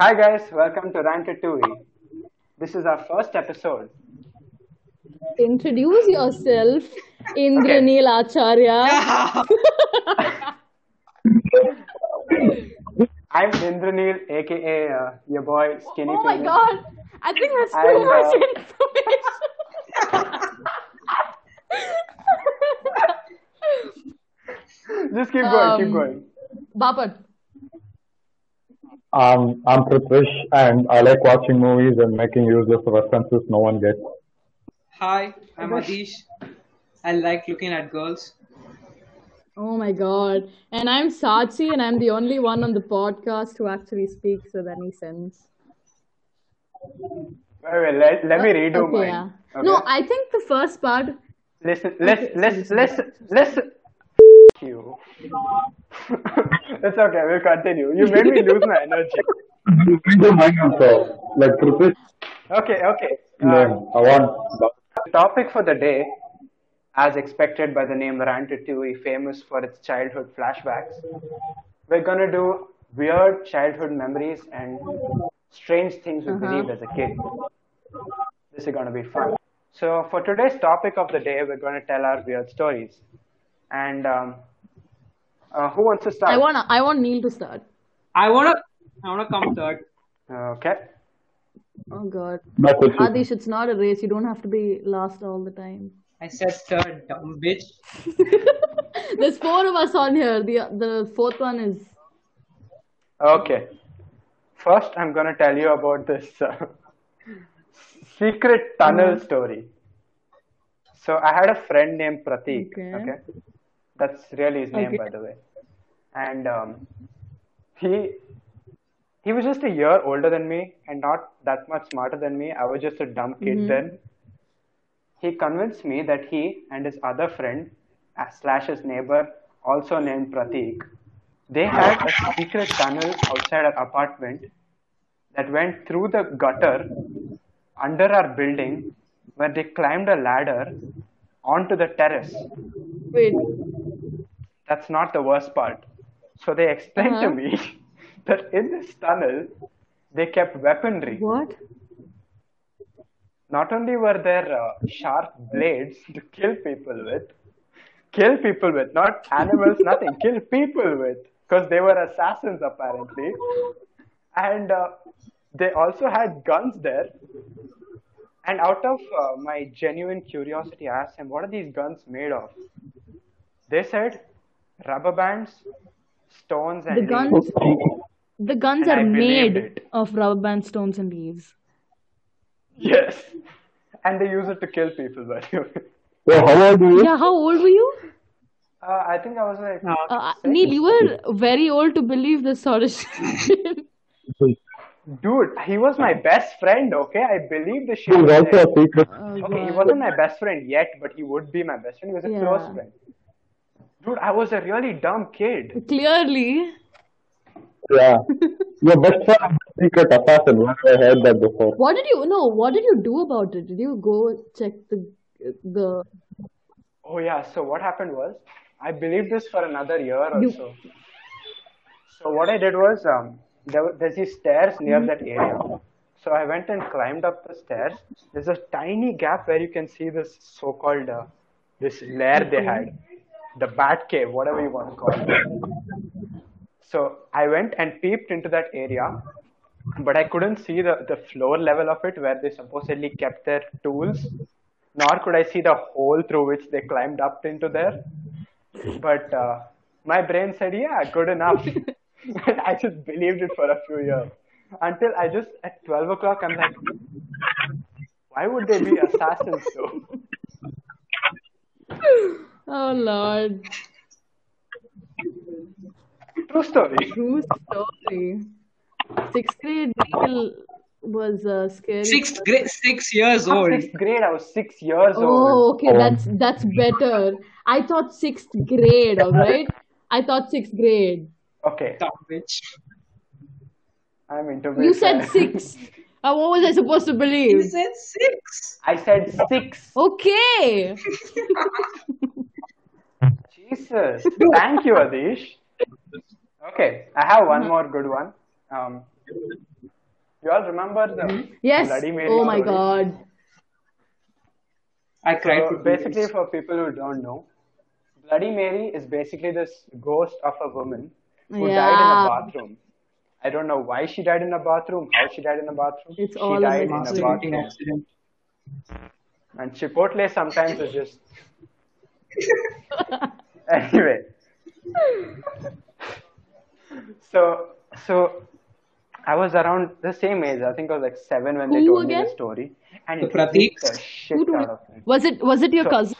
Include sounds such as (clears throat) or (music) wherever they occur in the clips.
Hi guys, welcome to Rantatouille. This is our first episode. Introduce yourself, Indranil Acharya. (laughs) I'm Indranil, aka uh, your boy Skinny Oh my Penis. god, I think that's too And, much uh, information. (laughs) Just keep going, keep Um, going. Bapat. Um, I'm Prithvish and I like watching movies and making useless references no one gets. Hi, I'm Adish. I like looking at girls. Oh my god. And I'm Sachi, and I'm the only one on the podcast who actually speaks with any sense. Wait, wait, let, let me redo okay, mine. yeah. Okay? No, I think the first part. listen, listen, Okay, listen, listen, listen. You. (laughs) it's okay, we'll continue. You made me lose my energy. So, like Prithvish, Okay, okay. name. Uh, I want the topic for the day, as expected by the name Rantatouille, famous for its childhood flashbacks, we're gonna do weird childhood memories and strange things we Uh-huh. believed as a kid. This is gonna be fun. So for today's topic of the day, we're gonna tell our weird stories. And um, uh, who wants to start? I want I want Neil to start. I wanna, I wanna come third. Okay. Oh god. that's what you Adish, it's not a race. You don't have to be last all the time. I said third, dumb bitch. (laughs) There's four of us on here. The the fourth one is Okay. First, I'm going to tell you about this uh, secret tunnel story. So, I had a friend named Pratik. Okay. Okay. That's really his name, Okay. by the way. And um, he he was just a year older than me and not that much smarter than me. I was just a dumb kid then. He convinced me that he and his other friend, uh, slash his neighbor, also named Pratik, they had a secret tunnel outside our apartment that went through the gutter under our building where they climbed a ladder onto the terrace. wait. That's not the worst part. So they explained to Uh-huh. me (laughs) that in this tunnel they kept weaponry. What? Not only were there uh, sharp blades (laughs) to kill people with, kill people with, not animals, (laughs) nothing, kill people with, because they were assassins apparently. And uh, they also had guns there. And out of uh, my genuine curiosity, I asked them, what are these guns made of? They said rubber bands, stones, and The leaves. guns the guns And are I made it. of rubber bands, stones and leaves. Yes. And they use it to kill people, by the way. So how old were you? Yeah, how old were you? Uh, I think I was like, Uh, Neil, you were very old to believe this sort of shit. (laughs) dude, he was my best friend, okay? I believe the shit. He was was also a secret. Okay, he wasn't my best friend yet, but he would be my best friend. He was a close friend. Dude, I was a really dumb kid. Clearly. Yeah. (laughs) Your best friend was a secret assassin. Where have I heard that before? What did you no, what did you do about it? Did you go check the the Oh yeah, so what happened was, I believed this for another year or You- so. So what I did was, um, there, were- there's these stairs near that area. So I went and climbed up the stairs. There's a tiny gap where you can see this so-called, uh, this lair they had, the bat cave, whatever you want to call it. So I went and peeped into that area, but I couldn't see the, the floor level of it where they supposedly kept their tools, nor could I see the hole through which they climbed up into there. But uh, my brain said, yeah, good enough. and (laughs) I just believed it for a few years. Until I just, at 12 o'clock, I'm like, why would they be assassins though? (laughs) Oh lord. True story. True story. Sixth grade Neil was uh, scary. Sixth grade, six years old. Sixth grade, I was six years Oh, old. Oh, okay, that's that's better. I thought sixth grade, alright? I thought sixth grade. Okay, Dumb bitch. I'm into You said six. (laughs) Uh, what was I supposed to believe? You said six. I said six. Okay. (laughs) Jesus. Thank you, Adish. Okay, I have one more good one. Um, You all remember the Yes. Bloody Mary Oh my story? god. I cried So for basically, days. for people who don't know, Bloody Mary is basically this ghost of a woman who died in a bathroom. I don't know why she died in a bathroom, how she died in a bathroom. It's she all died in a bathroom. accident. And Chipotle sometimes is just. (laughs) (laughs) anyway. (laughs) So, so I was around the same age. I think I was like seven when they Who told me the story, and The it freaked Pratiks? the shit Who do out of me. Was it was it your So- cousin?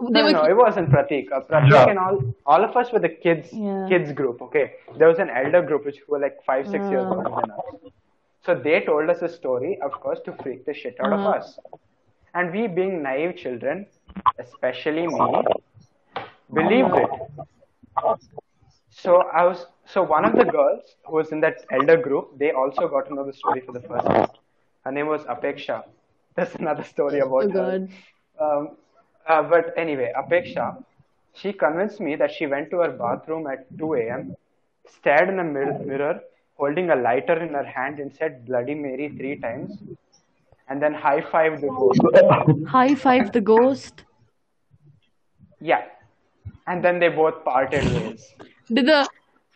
They No, were no, it wasn't Pratik. Uh, Pratik Yeah. and all, all of us were the kids, Yeah. kids group. Okay, there was an elder group which were like five, six years Ah. older than us. So they told us a story, of course, to freak the shit out Ah. of us. And we, being naive children, especially me, believed it. So I was, so one of the girls who was in that elder group, they also got to know the story for the first time. Her name was Apeksha. That's another story about Oh her. Um, uh, but anyway, Apeksha, she convinced me that she went to her bathroom at 2 a.m., stared in a mir- mirror, holding a lighter in her hand, and said Bloody Mary three times, and then high fived the ghost. High five the ghost. Yeah. And then they both parted ways. Did the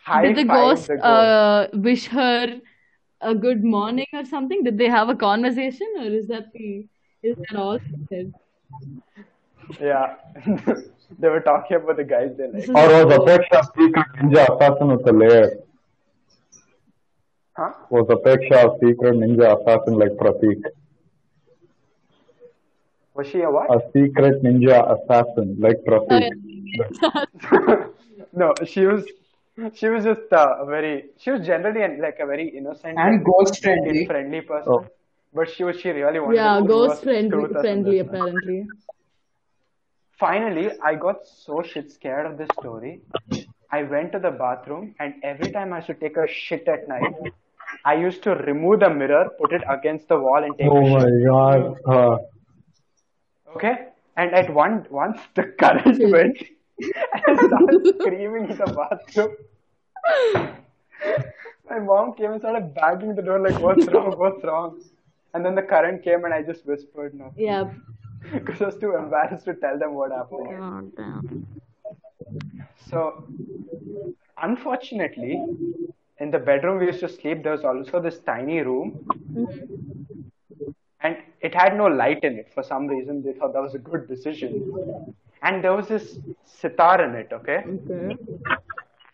High did the ghost the ghost. uh, wish her a good morning or something? Did they have a conversation or is that the is that all? Yeah. (laughs) they were talking about the guys they like. Or was Apeksha secret ninja assassin with a lair? Huh? Was Apeksha a secret ninja assassin like Pratik? Was she a what? A secret ninja assassin like Oh, Pratik? yeah. (laughs) no, she was. She was just uh, a very. She was generally an, like a very innocent And ghost friendly. friendly person. Oh. But she was. She really wanted yeah, to ghost friendly screw friendly apparently. Finally, I got so shit scared of this story. I went to the bathroom, and every time I should take a shit at night, I used to remove the mirror, put it against the wall, and take Oh a my god. Uh, Okay? And at one once the (laughs) current went, I started screaming in the bathroom. My mom came and started banging the door like, "What's wrong? What's wrong?" And then the current came, and I just whispered no, Yeah. (laughs) because I was too embarrassed to tell them what happened. Oh, damn. So, unfortunately, in the bedroom we used to sleep, there was also this tiny room, mm-hmm. and it had no light in it. For some reason, they thought that was a good decision. And there was this sitar in it, okay? Okay.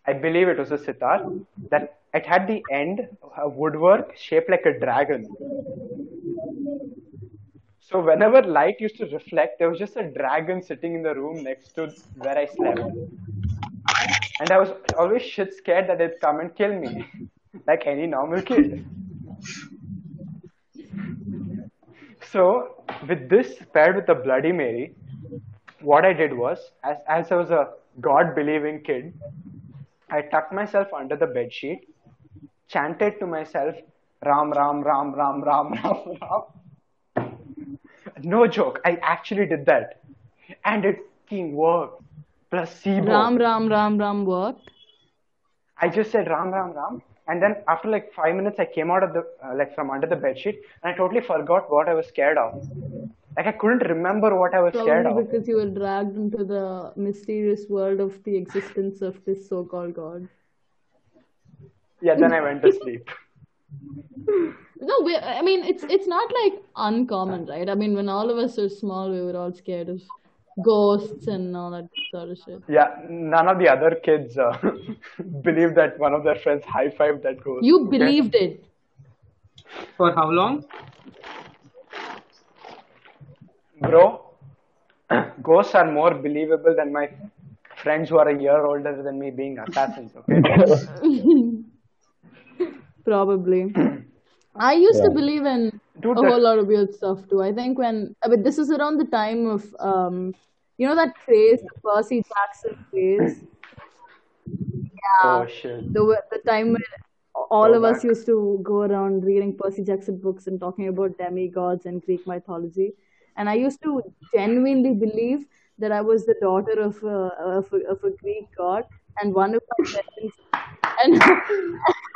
I believe it was a sitar that it had the end of a woodwork shaped like a dragon. So whenever light used to reflect, there was just a dragon sitting in the room next to where I slept. And I was always shit scared that it'd come and kill me, (laughs) like any normal kid. So with this paired with the Bloody Mary, what I did was, as, as I was a God-believing kid, I tucked myself under the bed sheet, chanted to myself, Ram, Ram, Ram, Ram, Ram, (laughs) Ram, Ram. No joke, I actually did that. And it fucking worked. Placebo. Ram Ram Ram Ram worked. I just said Ram, Ram, Ram. And then after like five minutes, I came out of the, uh, like from under the bed sheet and I totally forgot what I was scared of. Like I couldn't remember what I was scared Probably of. because you were dragged into the mysterious world of the existence of this so-called god. Yeah, then I went to sleep. (laughs) No, we, I mean it's it's not like uncommon, right? I mean, when all of us were small, we were all scared of ghosts and all that sort of shit. Yeah, none of the other kids uh, (laughs) believed that one of their friends high fived that ghost. You okay? believed it. For how long? Bro, (clears throat) ghosts are more believable than my friends who are a year older than me being assassins, okay? (laughs) (laughs) Probably. I used to believe in Dude, a that- whole lot of weird stuff too. I think when, I mean, this is around the time of, um, you know, that craze, the Percy Jackson craze. Oh shit. the the time when all Go of us used to go around reading Percy Jackson books and talking about demigods and Greek mythology, and I used to genuinely believe that I was the daughter of a, of a, of a Greek god, and one of my friends, and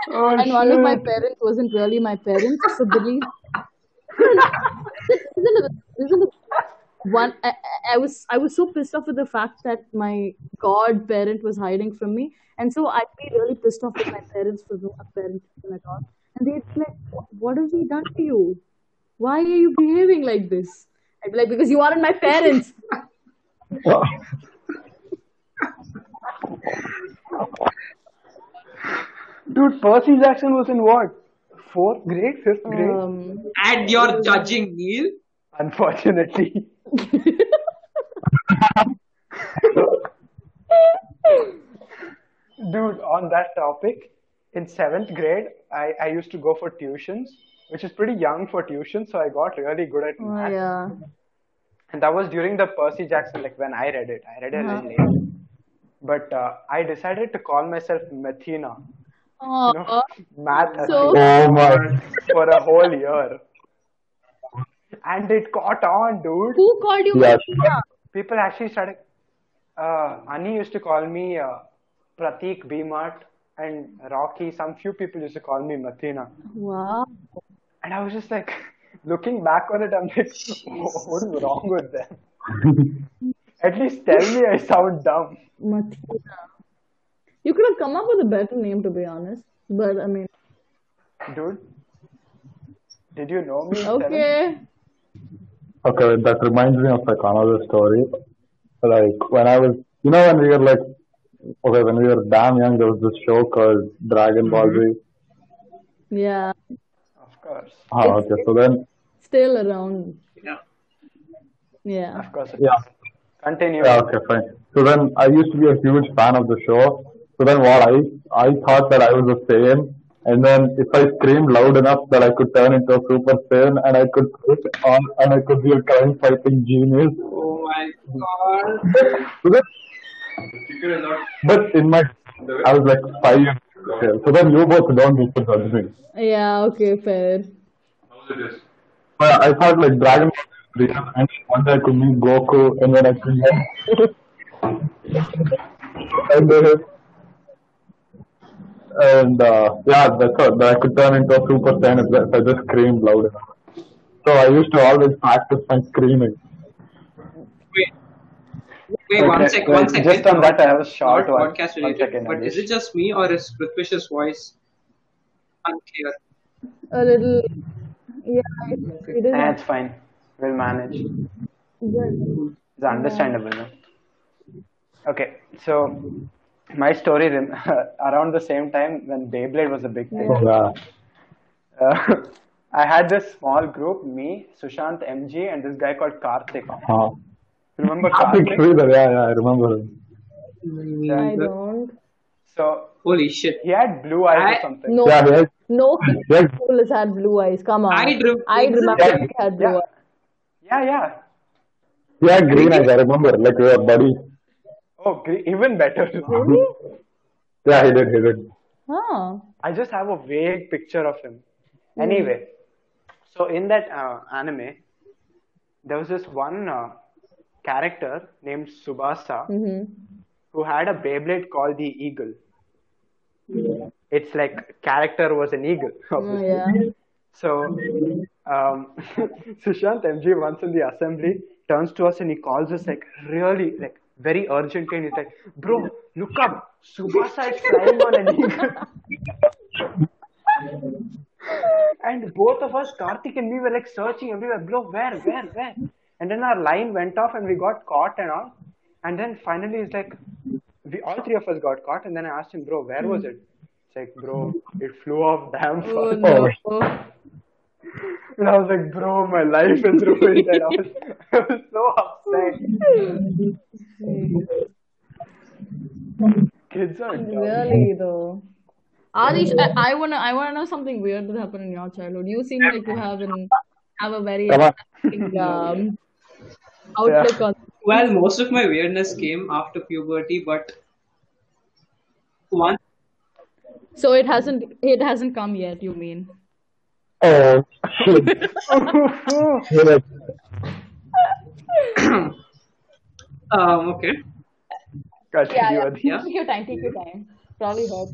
Oh, and one of my parents wasn't really my parents. So believe. isn't it, isn't it, one I, I was I was so pissed off with the fact that my godparent was hiding from me, and so I'd be really pissed off with my parents for not parenting at all. And they'd be like, "What- "What have we done to you? Why are you behaving like this?" I'd be like, "Because you aren't my parents." (laughs) Dude, Percy Jackson was in what? Fourth grade, fifth grade? Um, And you're judging Neil? Unfortunately. (laughs) Dude, on that topic, in seventh grade, I, I used to go for tuitions, which is pretty young for tuition, so I got really good at oh, math. yeah. And that was during the Percy Jackson, like when I read it. I read it a Uh-huh. late. But uh, I decided to call myself Mathena, Oh, you know, math So- Athena, Oh for a whole year. And it caught on, dude. who called you Yeah. Mathena? people actually started. Uh, Ani used to call me uh, Pratik Bmart and Rocky. Some few people used to call me Mathena, Wow. And I was just like, (laughs) looking back on it, I'm like, what is wrong with them? (laughs) At least tell me I sound dumb. Mathena. You could have come up with a better name, to be honest. But I mean, Dude, did you know me? in seventh? okay. Okay, that reminds me of like another story. Like when I was, you know, when we were like, okay, when we were damn young, there was this show called Dragon Ball Z. Yeah. Of course, Ah, okay, so then, Still around. Yeah. Yeah. of course. yeah, Continue. yeah, okay, fine. So then I used to be a huge fan of the show. So then what I, I thought that I was a Saiyan. And then if I screamed loud enough that I could turn into a Super Saiyan and I could put on and I could be a crime fighting genius. Oh my god. (laughs) So then, but in my, I was like five years old. So then you both don't need to judge me. Yeah, okay, fair. But I thought like Dragon Ball was real, and one day I could meet Goku and then I could (laughs) and then and uh, yeah, that's all. That I could turn into a Super Saiyan if I just screamed loud enough. So I used to always practice my screaming. Wait. Wait, one Okay, sec, wait, one second. Just on that, I have a short Not one. podcast related, second, but is it just me or is Prithvish's voice unclear? A little. Yeah, it, it is. Eh, it's fine. We'll manage. good. It's understandable. No? Okay, so my story rem- (laughs) around the same time when Beyblade was a big thing. Yeah. Uh, (laughs) I had this small group, me, Sushant, MG, and this guy called Karthik. Uh, Remember Karthik Karthik? Sridhar, yeah, yeah, I remember him. I don't. So Holy shit. he had blue eyes I- or something. No, Yeah, yeah, no yeah, people has had blue eyes. Come on. I rem- I remember Yeah. he had blue Yeah. eyes. Yeah, yeah. yeah, green eyes, I remember, like we were buddies. Oh, gre- even better. Really? Yeah, he did, he did. Huh. I just have a vague picture of him. Anyway, so in that uh, anime, there was this one uh, character named Tsubasa Mm-hmm. who had a Beyblade called the Eagle. It's like character was an eagle. Oh, obviously. yeah. So um, (laughs) Sushant MG once in the assembly turns to us and he calls us like really like very urgently and he's like, "Bro, look up! Tsubasa is flying on an eagle." (laughs) and both of us, Karthik and me, were like searching everywhere. Bro, where, where, where? And then our line went off and we got caught and all. And then finally, it's like, we all three of us got caught. And then I asked him, bro, where was it? It's like, bro, it flew off damn Oh no. And I was like, bro, my life is ruined. And I was, I was so upset. Kids are dumb. Really though. Adish, I, I wanna I wanna know something weird that happened in your childhood. You seem like you have an have a very Come on. interesting, um, outlook on Well, most of my weirdness came after puberty, but one so it hasn't it hasn't come yet, you mean. Oh, shit. (laughs) You're um okay. Continue, Yeah, yeah. Adi. Yeah. Take your time, take your time. Probably hurt.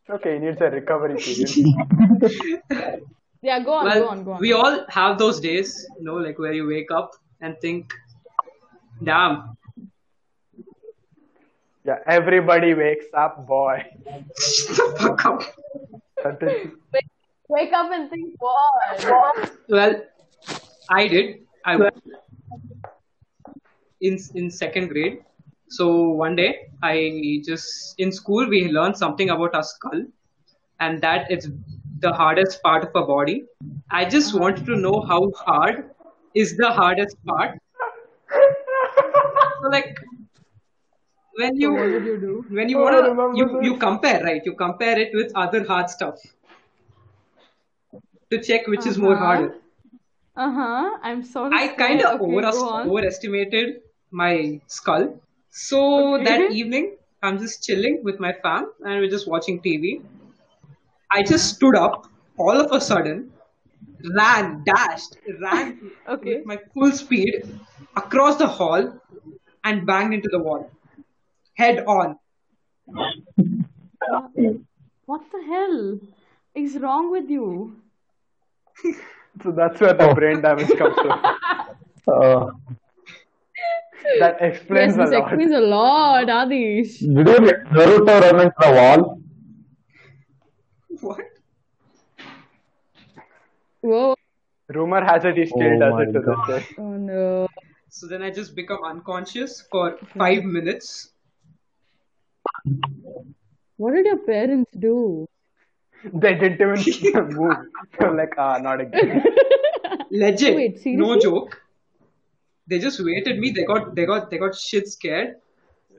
It's okay, he needs a recovery period. Yeah, go on, Well, go on, go on. we all have those days, you know, like where you wake up and think, damn, yeah, everybody wakes up, boy. fuck up. Wake, wake up and think, what? Well, I did. I in in second grade. So one day, I just in school we learned something about our skull, and that it's the hardest part of our body. I just wanted to know how hard is the hardest part. So like when you What you do? when you Oh, wanna remember you, this. you compare right you compare it with other hard stuff to check which is more Uh-huh. harder Uh huh. I'm sorry. i kind of okay, over, overestimated my skull so Okay. that evening i'm just chilling with my fam and we're just watching tv i just stood up all of a sudden ran dashed ran (laughs) Okay. with my full speed across the hall and banged into the wall head on What the hell is wrong with you? (laughs) so that's where the brain damage comes from. (laughs) Uh, That explains yes, this a lot. explains a lot, Adish. did you like Naruto run into the wall? what Whoa. Rumor has it he still Oh does it to God. this day. Oh no. So then I just become unconscious for five minutes. What did your parents do? They didn't even (laughs) move. They were like, ah, not again. (laughs) Legit, Wait, no joke. They just waited me. They got they got they got shit scared.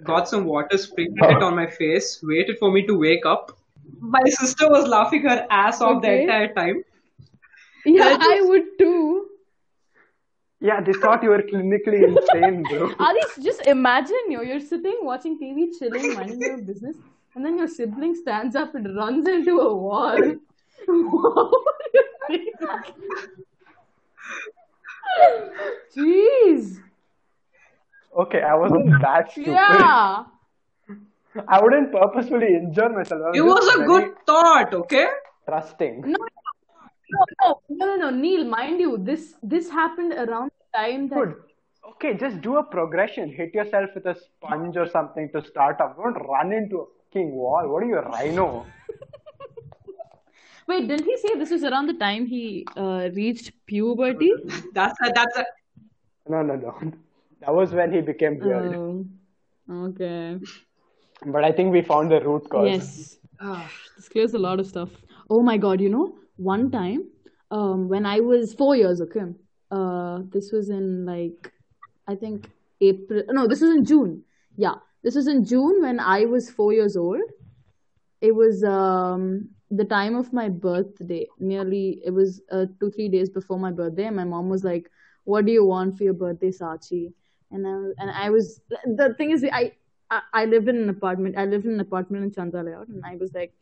Got some water, sprinkled it on my face. Waited for me to wake up. My sister was laughing her ass off the entire time. Yeah, I would too. Yeah, they thought you were clinically insane, bro. (laughs) Adish, just imagine you. You're sitting watching TV, chilling, minding your business, and then your sibling stands up and runs into a wall. what would you think? Jeez. Okay, I wasn't that stupid. Yeah. (laughs) I wouldn't purposefully injure myself. I It was a good thought, okay? trusting. No, no, no, no, no, no, Neil. Mind you, this this happened around the time that. Good. Okay, just do a progression. Hit yourself with a sponge or something to start up. Don't run into a fucking wall. What are you, a rhino? (laughs) Wait, didn't he say this was around the time he uh, reached puberty? That's a, that's a, No, no, no. That was when he became weird. Oh, okay. But I think we found the root cause. Yes. Ah, this clears a lot of stuff. Oh my god, you know, one time, um, when I was four years, okay, uh, this was in like, I think April, no, this was in June. Yeah, this was in June when I was four years old. It was um, the time of my birthday. Nearly, it was uh, two, three days before my birthday. And my mom was like, What do you want for your birthday, Sachi? And I, and I was, the thing is, I, I, I lived in an apartment. I lived in an apartment in Chandra Layout, and I was like,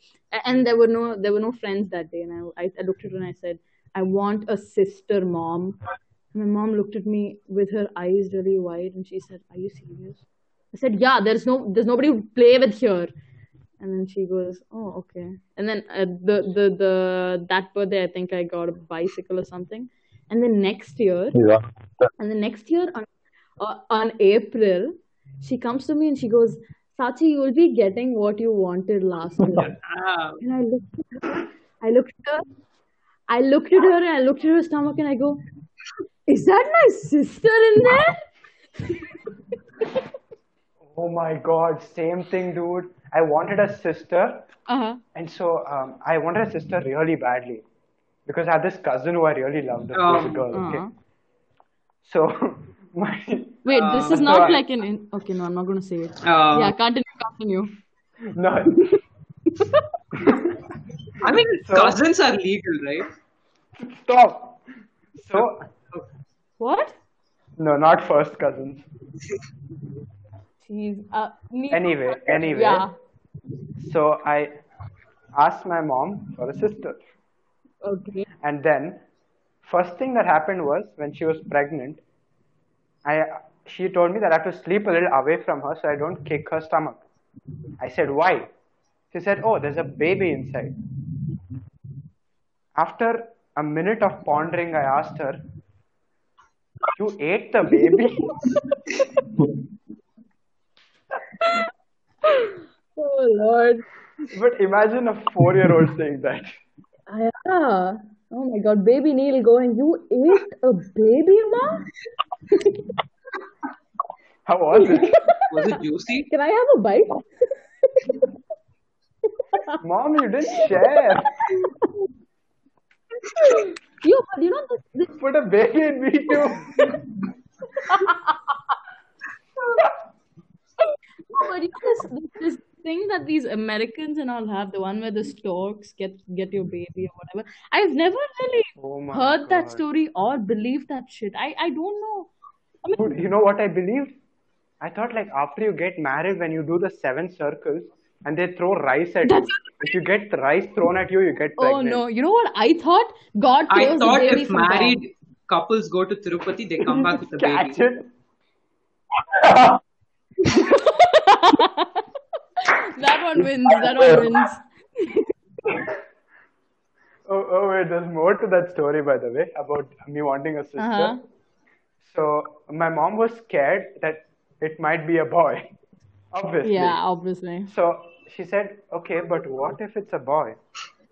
and there were no there were no friends that day. And I, I, I looked at her and I said, I want a sister, mom. And my mom looked at me with her eyes really wide, and she said, Are you serious? I said, Yeah. There's no there's nobody to play with here. And then she goes, "Oh, okay." And then uh, the the the that birthday, I think I got a bicycle or something. And then next year, Yeah. and the next year on, uh, on April, she comes to me and she goes, Sachi, you will be getting what you wanted last (laughs) year. ah, and I looked at her, I looked at her, I looked at her and I looked at her stomach and I go, Is that my sister in there? (laughs) Oh my god, same thing, dude. I wanted a sister, Uh-huh. and so um, I wanted a sister really badly because I had this cousin who I really loved. This was Um, girl, okay? Uh-huh. So (laughs) my Wait, this is so not I- like an. In- okay, no, I'm not going to say it. uh, yeah, continue, continue. no, (laughs) I mean, (laughs) So- cousins are legal, right? stop. So What? no, not first cousins. Jeez. Uh, Anyway, anyway. Yeah. So I asked my mom for a sister. Okay. And then, first thing that happened was when she was pregnant, I she told me that I have to sleep a little away from her so I don't kick her stomach. I said, why? She said, "Oh, there's a baby inside." After a minute of pondering, I asked her, "You ate the baby?" (laughs) Oh Lord. but imagine a four-year-old saying that. Yeah. Oh my God, baby Neil going, you ate a baby, ma? (laughs) How was it? (laughs) Was it juicy? Can I have a bite? (laughs) Mom, you didn't share. (laughs) Yo, but you know, this, this, Put a baby in me too. no, but you know this, this, this thing that these Americans and all have, the one where the storks get get your baby or whatever. I've never really Oh my heard that story or believed that shit. I, I don't know. I mean, Dude, you know what I believed? I thought like after you get married, when you do the seven circles and they throw rice at you, That's- if you get the rice thrown at you, you get pregnant. oh no. You know what? I thought God I throws the thought baby if from God. married couples go to Tirupati, they come back with a Catch baby. it. (laughs) that one wins. That one wins. (laughs) Oh, oh wait, there's more to that story, by the way, about me wanting a sister. Uh-huh. So my mom was scared that it might be a boy, (laughs) obviously. Yeah, obviously. So she said, okay, but what if it's a boy?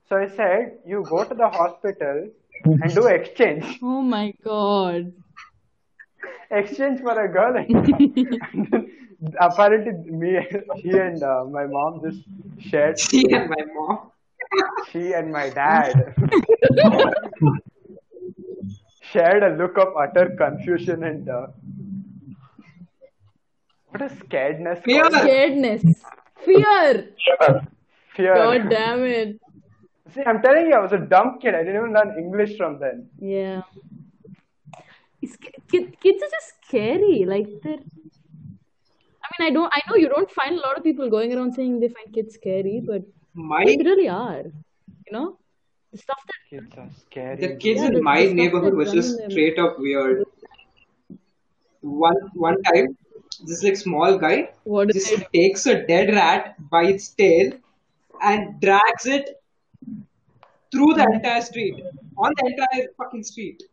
So I said, you go to the hospital and do exchange. (laughs) Oh my God. exchange for a girl. and (laughs) apparently, me, she and uh, my mom just shared. She and my mom. She and my dad shared a look of utter confusion and uh, what a scaredness. Fear. called Scaredness. Fear. Fear. God damn it. See, I'm telling you, I was a dumb kid. I didn't even learn English from then. Yeah. It's, kids are just scary. Like they're. I mean, I don't. I know you don't find a lot of people going around saying they find kids scary, but My they really are. You know, the stuff that Kids are scary. the kids Yeah, in my the stuff neighborhood that's was just straight up weird. One one time, this is like small guy what just takes a dead rat by its tail and drags it through the entire street, on the entire fucking street.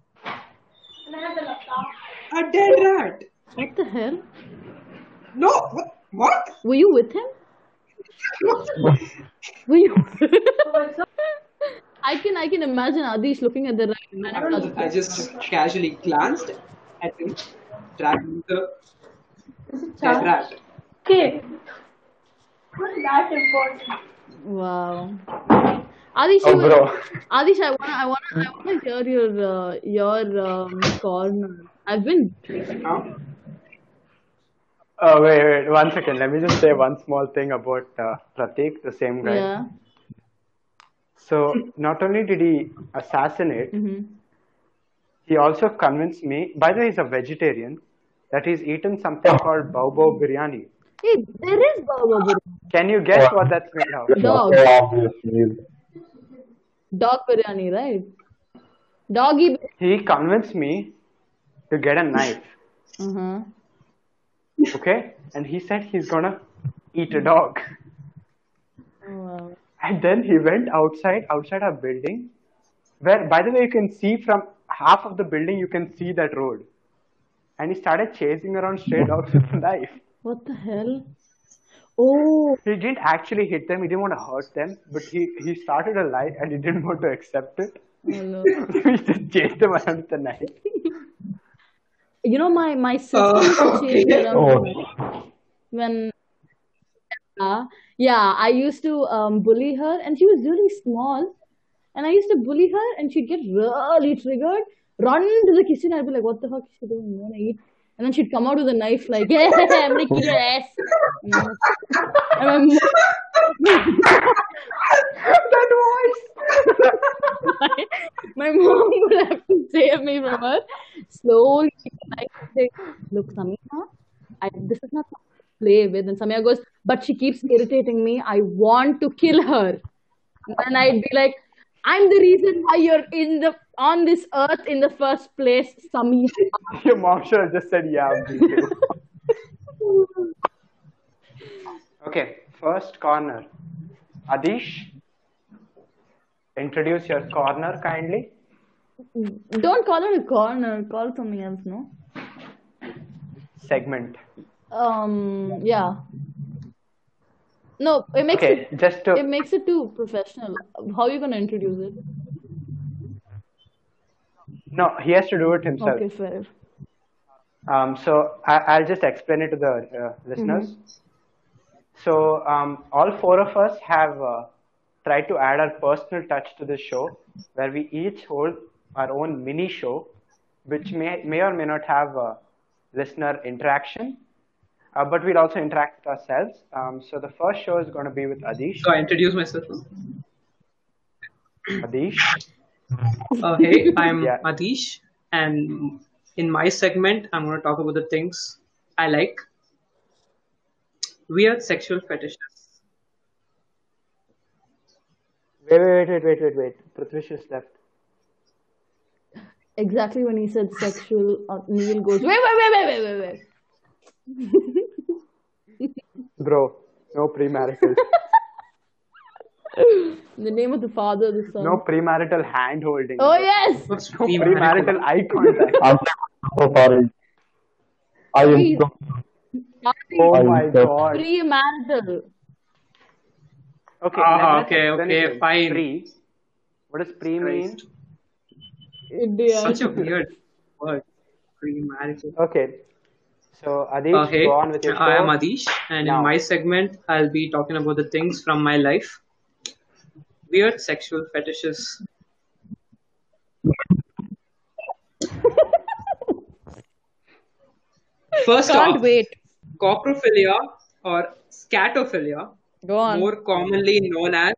A dead rat. What the hell? No, what? What? Were you with him? (laughs) Were you? (laughs) I can I can imagine Adish looking at the rat. I. I just casually glanced at him, dragging the dead rat. Okay. Not that important. Wow. Adish, Oh, bro. Adish, I wanna, I wanna, I wanna hear your, uh, your um, corner. I've been. Huh? Oh, wait, wait, one second. Let me just say one small thing about uh, Pratik, the same guy. Yeah. So, not only did he assassinate, hmm he also convinced me, by the way, he's a vegetarian, that he's eaten something called Bao biryani. Hey, there is Baba Biryani. Can you guess what that's made of? Dog. So obviously. Dog biryani, right? Doggy. He convinced me to get a knife, Uh huh. okay? And he said he's gonna eat a dog. Oh, wow. And then he went outside, outside our building, where, by the way, you can see from half of the building, you can see that road. And he started chasing around stray dogs with a knife. What the hell? Oh, He didn't actually hit them, he didn't want to hurt them, but he, he started a lie and he didn't want to accept it. oh no. (laughs) he just chased them around with a knife. You know, my my sister Uh, used to chase okay. around Oh, when yeah, yeah, I used to um, bully her, and she was really small, and I used to bully her, and she'd get really triggered, run to the kitchen. I'd be like, "What the fuck is she doing? You wanna eat?" And then she'd come out with a knife, like, (laughs) "Yeah, I'm gonna kill your ass." (laughs) And my mom, that voice! my, (laughs) my mom would have to save me from her. Slowly, would say, "Look, Samina, I, this is not to play with." And Samia goes, "But she keeps irritating me. I want to kill her." And I'd be like, "I'm the reason why you're in the on this earth in the first place, Sami. (laughs) Your mom should have just said, yeah, me too. (laughs) Okay, first corner. Adish, introduce your corner kindly. Don't call it a corner. Call it something else, no? Segment. Um. Yeah. No, it makes Okay, it. just to It makes it too professional. How are you gonna introduce it? no, he has to do it himself. Okay, fair. Um, so I, I'll just explain it to the uh, listeners. So um, all four of us have uh, tried to add our personal touch to the show, where we each hold our own mini show, which may may or may not have uh, listener interaction, uh, but we'll also interact with ourselves. Um, so the first show is going to be with Adish. So I introduce myself. Adish. Uh, hey, I'm Yeah. Adish, and in my segment, I'm going to talk about the things I like. Weird sexual fetishes. Wait, wait, wait, wait, wait, wait. Prithvish is left. Exactly when he said sexual, uh, Neil goes, wait, wait, wait, wait, wait, wait, wait. (laughs) Bro, no premarital. In (laughs) the name of the Father, the Son. No premarital hand holding. Oh yes. No premarital eye contact. I'm so sorry. I am Please. so Oh my god. Premarital. Okay, uh-huh, let's okay, okay, fine. Pre. What does pre mean? India. Such a weird word. Premarital. Okay. So Adish, Uh, hey, go on with your show. I am Adish, and Now. in my segment, I'll be talking about the things from my life. Weird sexual fetishes. First Can't off, wait. coprophilia or scatophilia, Go on. more commonly known as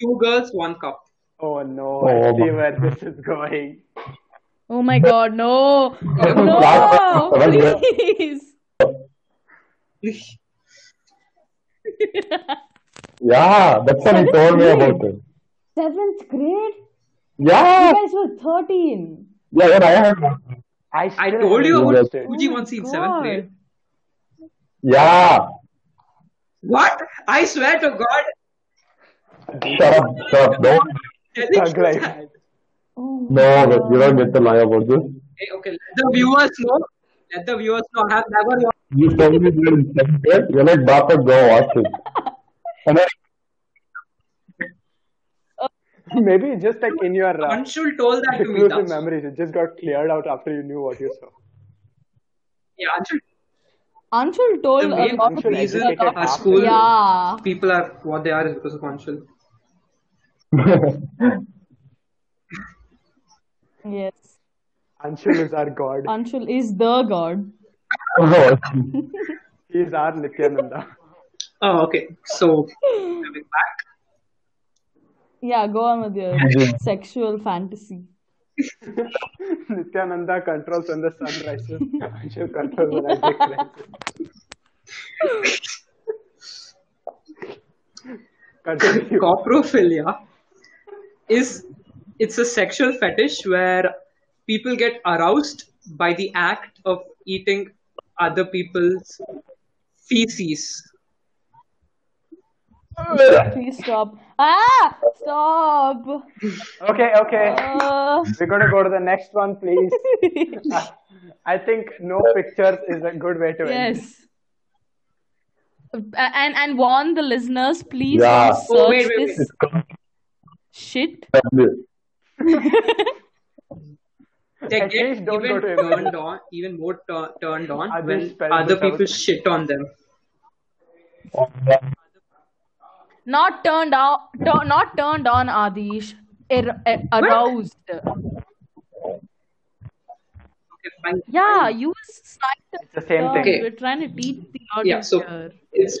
two girls, one cup. Oh no, Oh, I see my- where this is going. Oh my god, no. (laughs) No, Oh, (laughs) well, please. (laughs) Yeah, that's what he told me about it. Seventh grade? Yeah, You guys were 13. yeah, yeah, I had one. I, I told you about it. Fuji once in seventh oh God. grade. Yeah. What? I swear to God. Shut up, shut up. Don't. telling Thug you life. that. Oh No, but you don't get to lie about this. Okay, okay, let the viewers know. Let the viewers know. I have never watched. You told me you're in seventh grade. You're like, Bapa, go watch it. (laughs) And I, Maybe just like in your uh, Anshul told that to me. exclusive That's- memories, it just got cleared out after you knew what you saw. Yeah, Anshul. Anshul told The a main lot of Anshul reason educated people. our school Yeah. people are what they are is because of Anshul. (laughs) Yes. Anshul is our god. Anshul is the god. oh, He is our Nityananda. Oh, okay. So coming back. Yeah, go on with your sexual fantasy. (laughs) Nityananda controls when the sun rises. Anshul controls when Isaac rises. Continue. Coprophilia is it's a sexual fetish where people get aroused by the act of eating other people's feces. Please stop. Ah! Stop! Okay, okay. Uh, We're gonna go to the next one, please. (laughs) I think no pictures is a good way to end. yes. And and warn the listeners, please Yeah. don't Oh, search wait, wait, this shit. (laughs) They At get least don't even go to images. turned on, even more tur- turned on Others when spell other this out. people shit on them. Not turned on. Tur- not turned on, Adish. Er- er- aroused. Okay, fine. Yeah, you sniped It's the same the thing. Okay. We're trying to teach the Yeah, so here. it's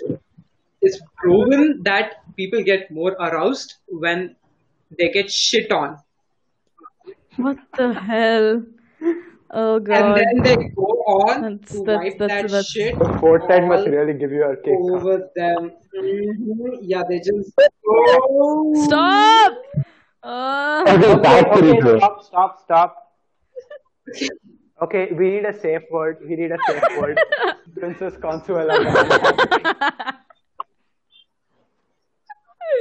it's proven that people get more aroused when they get shit on. What the hell? Oh god. And then they go on That's- to that's- wipe that's- that that's- shit Fortnite must really give you a kick. over them. Mhm. Yeah, they just oh. Stop! Uh, Okay, Okay, that's pretty okay, good. stop, stop, stop. (laughs) Okay, we need a safe word. We need a safe word. (laughs) Princess Consuela.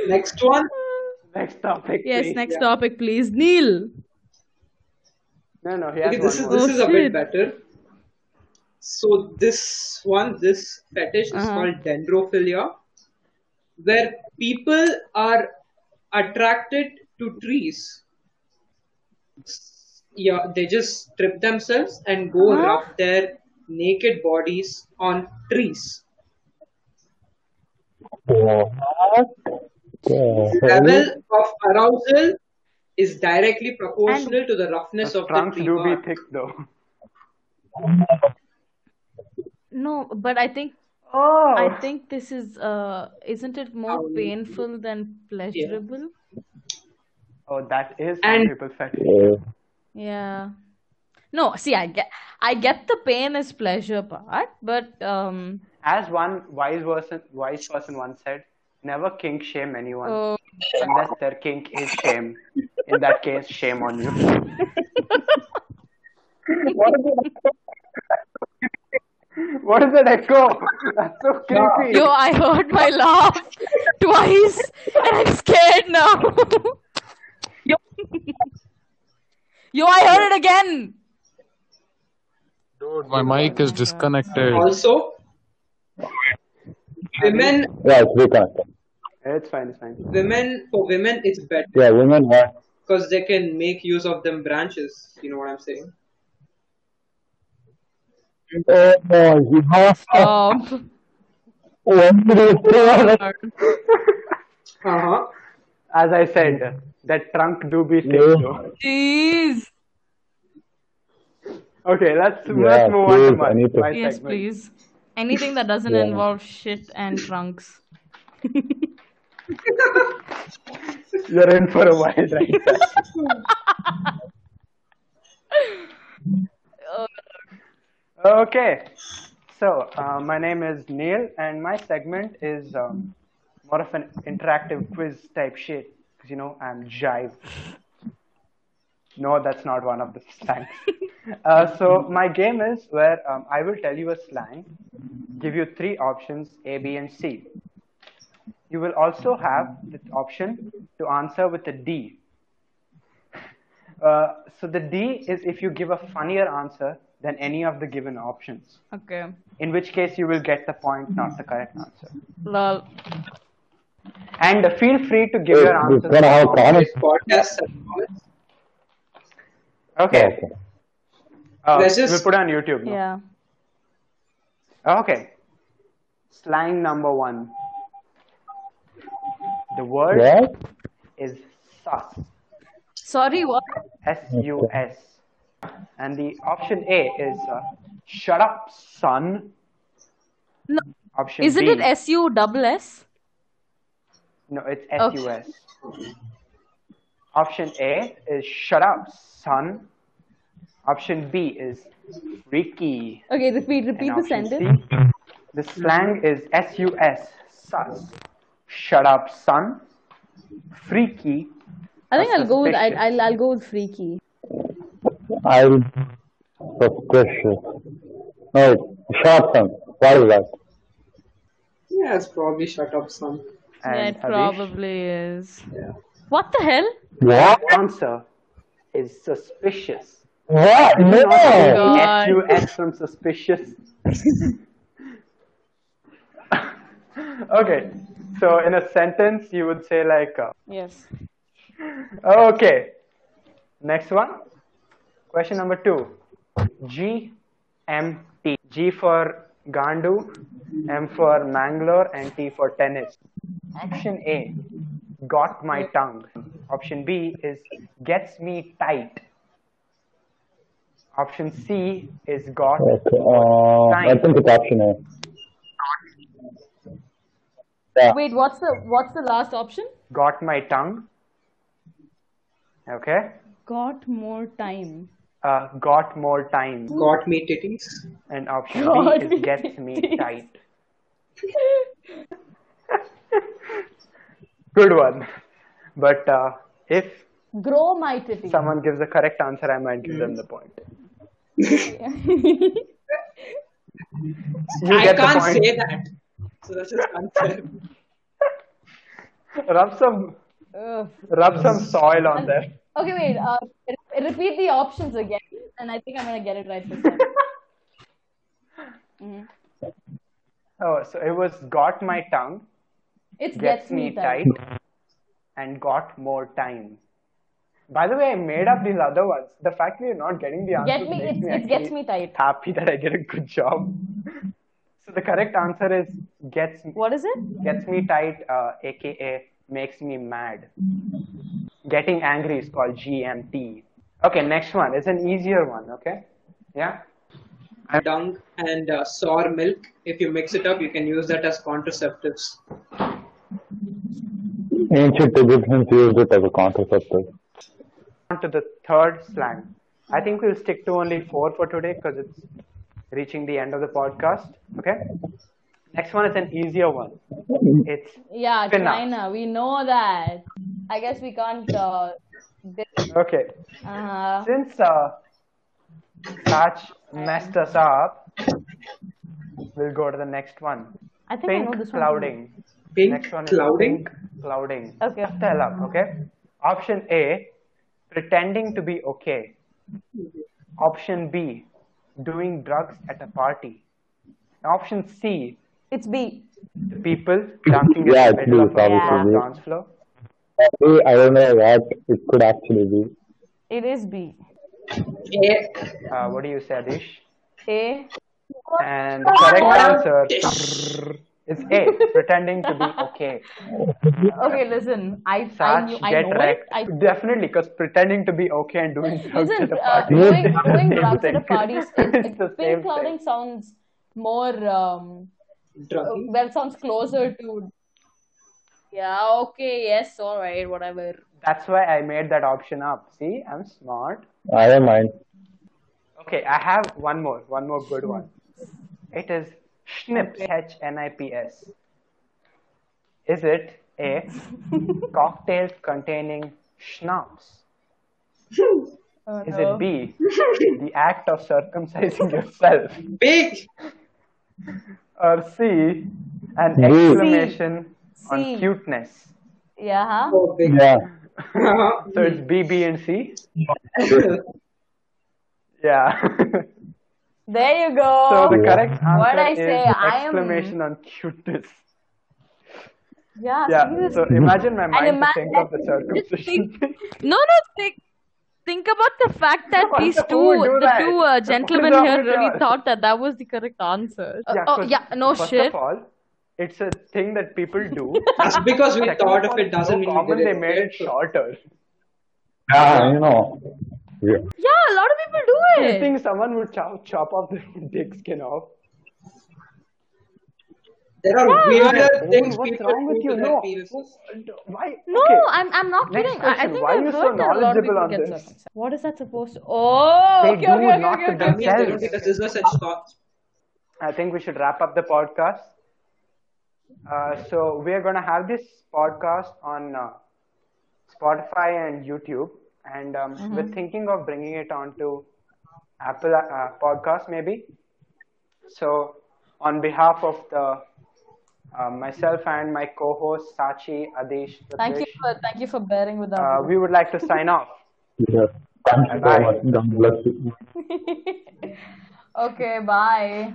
Next one. (laughs) Next topic. Yes, please. next Yeah. topic, please. Neil. No, no, he has Okay, this is one more. this Oh, is a bit better. So this one, this fetish is Uh-huh. called dendrophilia, where people are attracted to trees. Yeah, they just strip themselves and go Huh? rub their naked bodies on trees. What? The? Level of arousal is directly proportional to the roughness The of the trunks tree do be thick though. No, but I think Oh. I think this is uh isn't it more Um, painful than pleasurable? Oh, that is some And- people's fetish. Yeah. Yeah. No, see I get I get the pain is pleasure part, but um As one wise person, wise person once said, never kink shame anyone oh, unless their kink is shame. In that case, shame on you. (laughs) what is that? What is that echo? That's so creepy. yo, I heard my laugh twice and I'm scared now. yo, yo, I heard it again. Dude, my mic is disconnected. Also, women Yeah, it's reconnected. It's fine, it's fine. women for women it's better Yeah, women what? because they can make use of them branches you know what i'm saying Oh, you have Stop. When did you say that? uh-huh As I said, that trunk do be thick Yeah. Jeez. Okay, let's Yeah, let's move on to my, I need to- my Yes, segment. please. Anything that doesn't Yeah. involve shit and trunks. (laughs) You're in for a wild ride. okay, so uh, my name is Neil, and my segment is um, more of an interactive quiz type shit. 'cause, you know, I'm jive. No, that's not one of the slangs. uh, so my game is where um, I will tell you a slang, give you three options A, B, and C. You will also have the option to answer with a D. Uh, so the D is if you give a funnier answer than any of the given options. Okay. In which case you will get the point, not the correct answer. Lol. And uh, feel free to give Wait, your this answers. gonna this podcast and comments. Okay. Okay. Uh, Let's just- we'll put it on YouTube. No? Yeah. Okay. Slang number one. The word What? is sus. Sorry, what? S U S. And the option A is uh, shut up, son. No. Option Isn't B, it S U double S? No, it's S U S. Option A is shut up, son. Option B is freaky. Okay, repeat, repeat the sentence. C, the slang is S U S, sus. Shut up, son. Freaky. I think I'll go with I, I'll I'll go with freaky. I'm suspicious. No, short term. What is that? yeah it's probably shut up son yeah, it Harish, probably is. yeah What the hell? What? answer is suspicious. What? Did you not No! the God. S-U-S from suspicious? (laughs) okay, so in a sentence, you would say like, uh, Yes. okay. Next one. Question number two. G M T. G for Gandu, M for Mangalore, and T for tennis. Option A. Got my tongue. Option B is gets me tight. Option C is got Okay, uh, I think it's option A. Yeah. Wait, what's the what's the last option? got my tongue. Okay. Got more time. Uh, got more time. got me titties And option God, B is we gets did me tight. (laughs) Good one. But uh, if Grow my titty. someone gives a correct answer, I might give them the point. (laughs) You i get can't point. say that so that's just unfair (laughs) rub some Ugh. rub some soil on there. Okay, wait. Uh, repeat the options again, and I think I'm gonna get it right this time. (laughs) Mhm. Oh, so it was got my tongue, It's gets me tight, and got more time. By the way, I made up these other ones. The fact that you're not getting the answer Get me. makes It's, me it gets me tight. happy that I get a good job. so the correct answer is gets me What is it? gets me tight, uh, aka makes me mad. Getting angry is called GMT. Okay, next one. It's an easier one. Okay, yeah. dung and uh, sour milk. If you mix it up, you can use that as contraceptives. Ancient Egyptians used it as a contraceptive. On to the third slang. I think we'll stick to only four for today because it's reaching the end of the podcast. Okay. Next one is an easier one. It's Yeah, Finna. China. We know that. I guess we can't. Uh, okay. Uh-huh. Since uh, Sach messed us up, we'll go to the next one. I think I know Pink this one. Clouding. Pink Next one is clouding. pink clouding. Okay. Tell up, okay? Option A, pretending to be okay. Option B, doing drugs at a party. Option C, It's B. The people dunking Yeah, in the it's middle B, of a probably. dance floor. Hey, I don't know what it could actually be. It is B. A. Uh, what do you say, Adeesh? A. And the correct answer is A, (laughs) pretending to be okay. Okay, listen. I I, Sach, knew, I get know it. I Definitely, because pretending to be okay and doing drugs listen. at a Uh, party doing is (laughs) the doing same drugs at a party. is- (laughs) It's the it, same pink clouding thing. sounds more. Um, Druggy. well, sounds closer to. Yeah. Okay. Yes. All right. Whatever. That's why I made that option up. See, I'm smart. I don't mind. Okay, I have one more, one more good one. It is Schnips, H N I P S. Is it A, (laughs) cocktail containing schnapps? Oh, Is no. it B, the act of circumcising yourself? B. Or C, an B. exclamation on C. cuteness? Yeah. Huh? Oh. Yeah. So it's B, B, and C? Yeah. (laughs) (laughs) There you go. so the correct answer What'd I is say? I am- exclamation on cuteness. yeah. Yeah, so imagine my mind to imagine- think of the just circumcision thing. (laughs) No, no. Think, think about the fact that What these two, who would do the that? two uh, gentlemen here really you? thought that that was the correct answer. Uh, Yeah, oh, 'cause yeah. No first shit. of all, it's a thing that people do. (laughs) That's because we Second thought of of it doesn't mean we common did they it. made it shorter. Yeah, you know. Yeah. Yeah, a lot of people do Do you think someone would chop, chop off their (laughs) dick skin off? There are Yeah, weirder Oh, things what's people wrong with you? No. Why? No, okay. I'm I'm not Next kidding. I, I think Why I've are you heard so that a lot of knowledgeable people on get this? circumcised. What is that supposed to? Oh, They okay, do okay, not okay, to okay, That okay. means they don't themselves. take a scissors and stop. I think we should wrap up the podcast. Uh, so we're gonna have this podcast on uh, Spotify and YouTube, and um, we're thinking of bringing it onto Apple uh, Podcast maybe. So on behalf of the uh, myself and my co-host Sachi, Adeesh, Thank you for thank you for bearing with us. uh, we would like to sign off. yeah. Thank you so Bye. much. God bless you. okay, bye.